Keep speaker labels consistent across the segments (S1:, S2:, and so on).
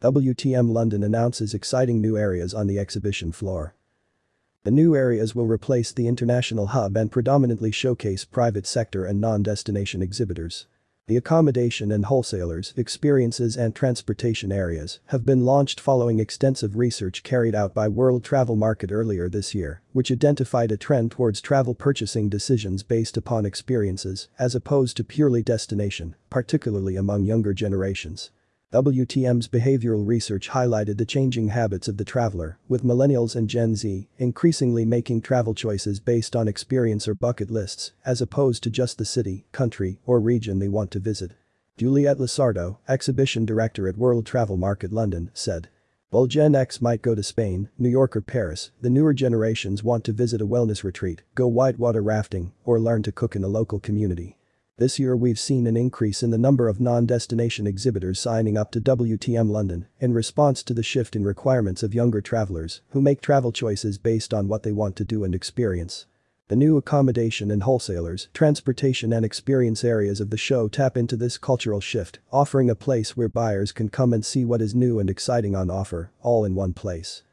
S1: WTM London announces exciting new areas on the exhibition floor. The new areas will replace the international hub and predominantly showcase private sector and non-destination exhibitors. The accommodation and wholesalers, experiences and transportation areas have been launched following extensive research carried out by World Travel Market earlier this year, which identified a trend towards travel purchasing decisions based upon experiences as opposed to purely destination, particularly among younger generations. WTM's behavioral research highlighted the changing habits of the traveler, with millennials and Gen Z increasingly making travel choices based on experience or bucket lists, as opposed to just the city, country, or region they want to visit. Juliette Losardo, exhibition director at World Travel Market London, said. While Gen X might go to Spain, New York or Paris, the newer generations want to visit a wellness retreat, go whitewater rafting, or learn to cook in a local community. This year we've seen an increase in the number of non-destination exhibitors signing up to WTM London in response to the shift in requirements of younger travelers who make travel choices based on what they want to do and experience. The new accommodation and wholesalers, transportation and experience areas of the show tap into this cultural shift, offering a place where buyers can come and see what is new and exciting on offer, all in one place.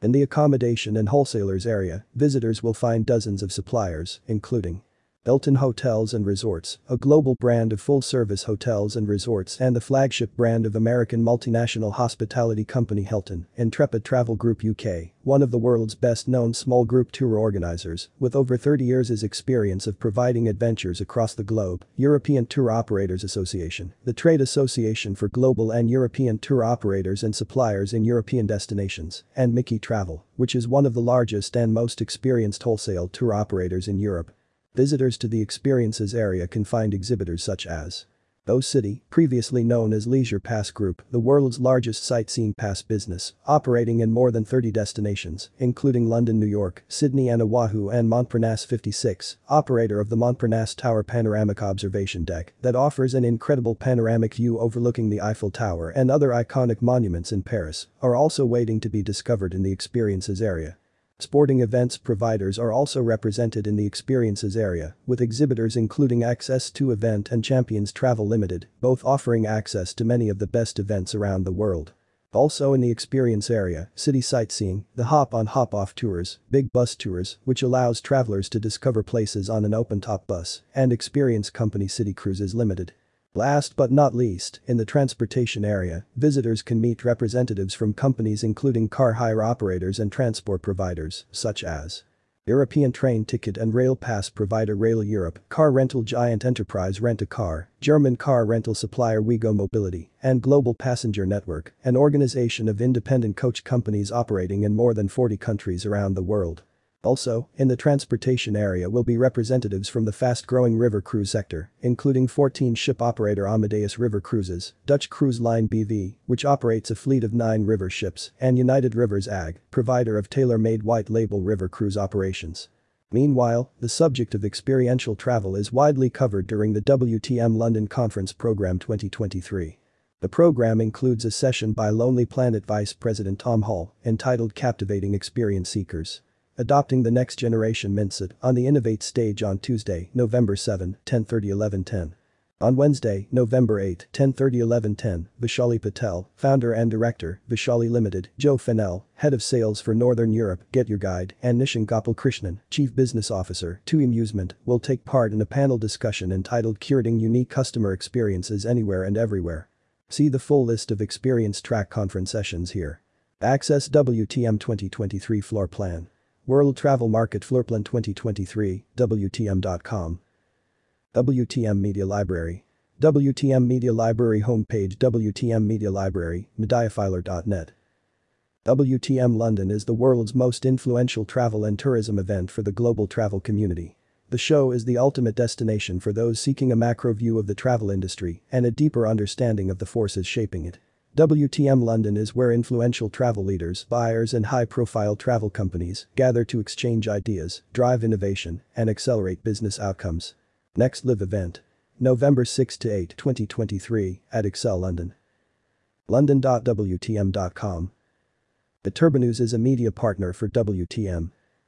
S1: In the accommodation and wholesalers area, visitors will find dozens of suppliers, including Hilton Hotels and Resorts, a global brand of full-service hotels and resorts and the flagship brand of American multinational hospitality company Hilton, Intrepid Travel Group UK, one of the world's best-known small group tour organizers, with over 30 years' experience of providing adventures across the globe, European Tour Operators Association, the trade association for global and European tour operators and suppliers in European destinations, and Miki Travel, which is one of the largest and most experienced wholesale tour operators in Europe. Visitors to the experiences area can find exhibitors such as Go City, previously known as Leisure Pass Group, the world's largest sightseeing pass business, operating in more than 30 destinations, including London, New York, Sydney and Oahu and Montparnasse 56, operator of the Montparnasse Tower Panoramic Observation Deck that offers an incredible panoramic view overlooking the Eiffel Tower and other iconic monuments in Paris, are also waiting to be discovered in the experiences area. Sporting events providers are also represented in the experiences area, with exhibitors including Access to Event and Champions Travel Limited, both offering access to many of the best events around the world. Also in the experience area, city sightseeing, the hop-on hop-off tours, big bus tours, which allows travelers to discover places on an open-top bus, and experience company City Cruises Limited. Last but not least, in the transportation area, visitors can meet representatives from companies including car hire operators and transport providers, such as European train ticket and rail pass provider Rail Europe, car rental giant Enterprise Rent-A-Car, German car rental supplier Ouigo Mobility, and Global Passenger Network, an organization of independent coach companies operating in more than 40 countries around the world. Also, in the transportation area will be representatives from the fast-growing river cruise sector, including 14-ship operator Amadeus River Cruises, Dutch cruise line BV, which operates a fleet of nine river ships, and United Rivers AG, provider of tailor-made white-label river cruise operations. Meanwhile, the subject of experiential travel is widely covered during the WTM London Conference Programme 2023. The program includes a session by Lonely Planet Vice President Tom Hall entitled Captivating Experience Seekers adopting the next generation mindset on the Innovate stage on Tuesday, November 7, 10:30 11:10. On Wednesday, November 8, 10:30 11:10, Vishali Patel, founder and director, Vishali Limited, Joe Fennell, head of sales for Northern Europe, Get Your Guide, and Nishan Gopal Krishnan, chief business officer, TUI Musement, will take part in a panel discussion entitled Curating Unique Customer Experiences Anywhere and Everywhere. See the full list of experience track conference sessions here. Access WTM 2023 floor plan. World Travel Market Floorplan 2023, WTM.com. WTM Media Library. WTM Media Library homepage WTM Media Library, mediafiler.net. WTM London is the world's most influential travel and tourism event for the global travel community. The show is the ultimate destination for those seeking a macro view of the travel industry and a deeper understanding of the forces shaping it. WTM London is where influential travel leaders, buyers and high-profile travel companies gather to exchange ideas, drive innovation, and accelerate business outcomes. Next live event. November 6 to 8, 2023 at Excel London. London.wtm.com. eTurboNews is a media partner for WTM.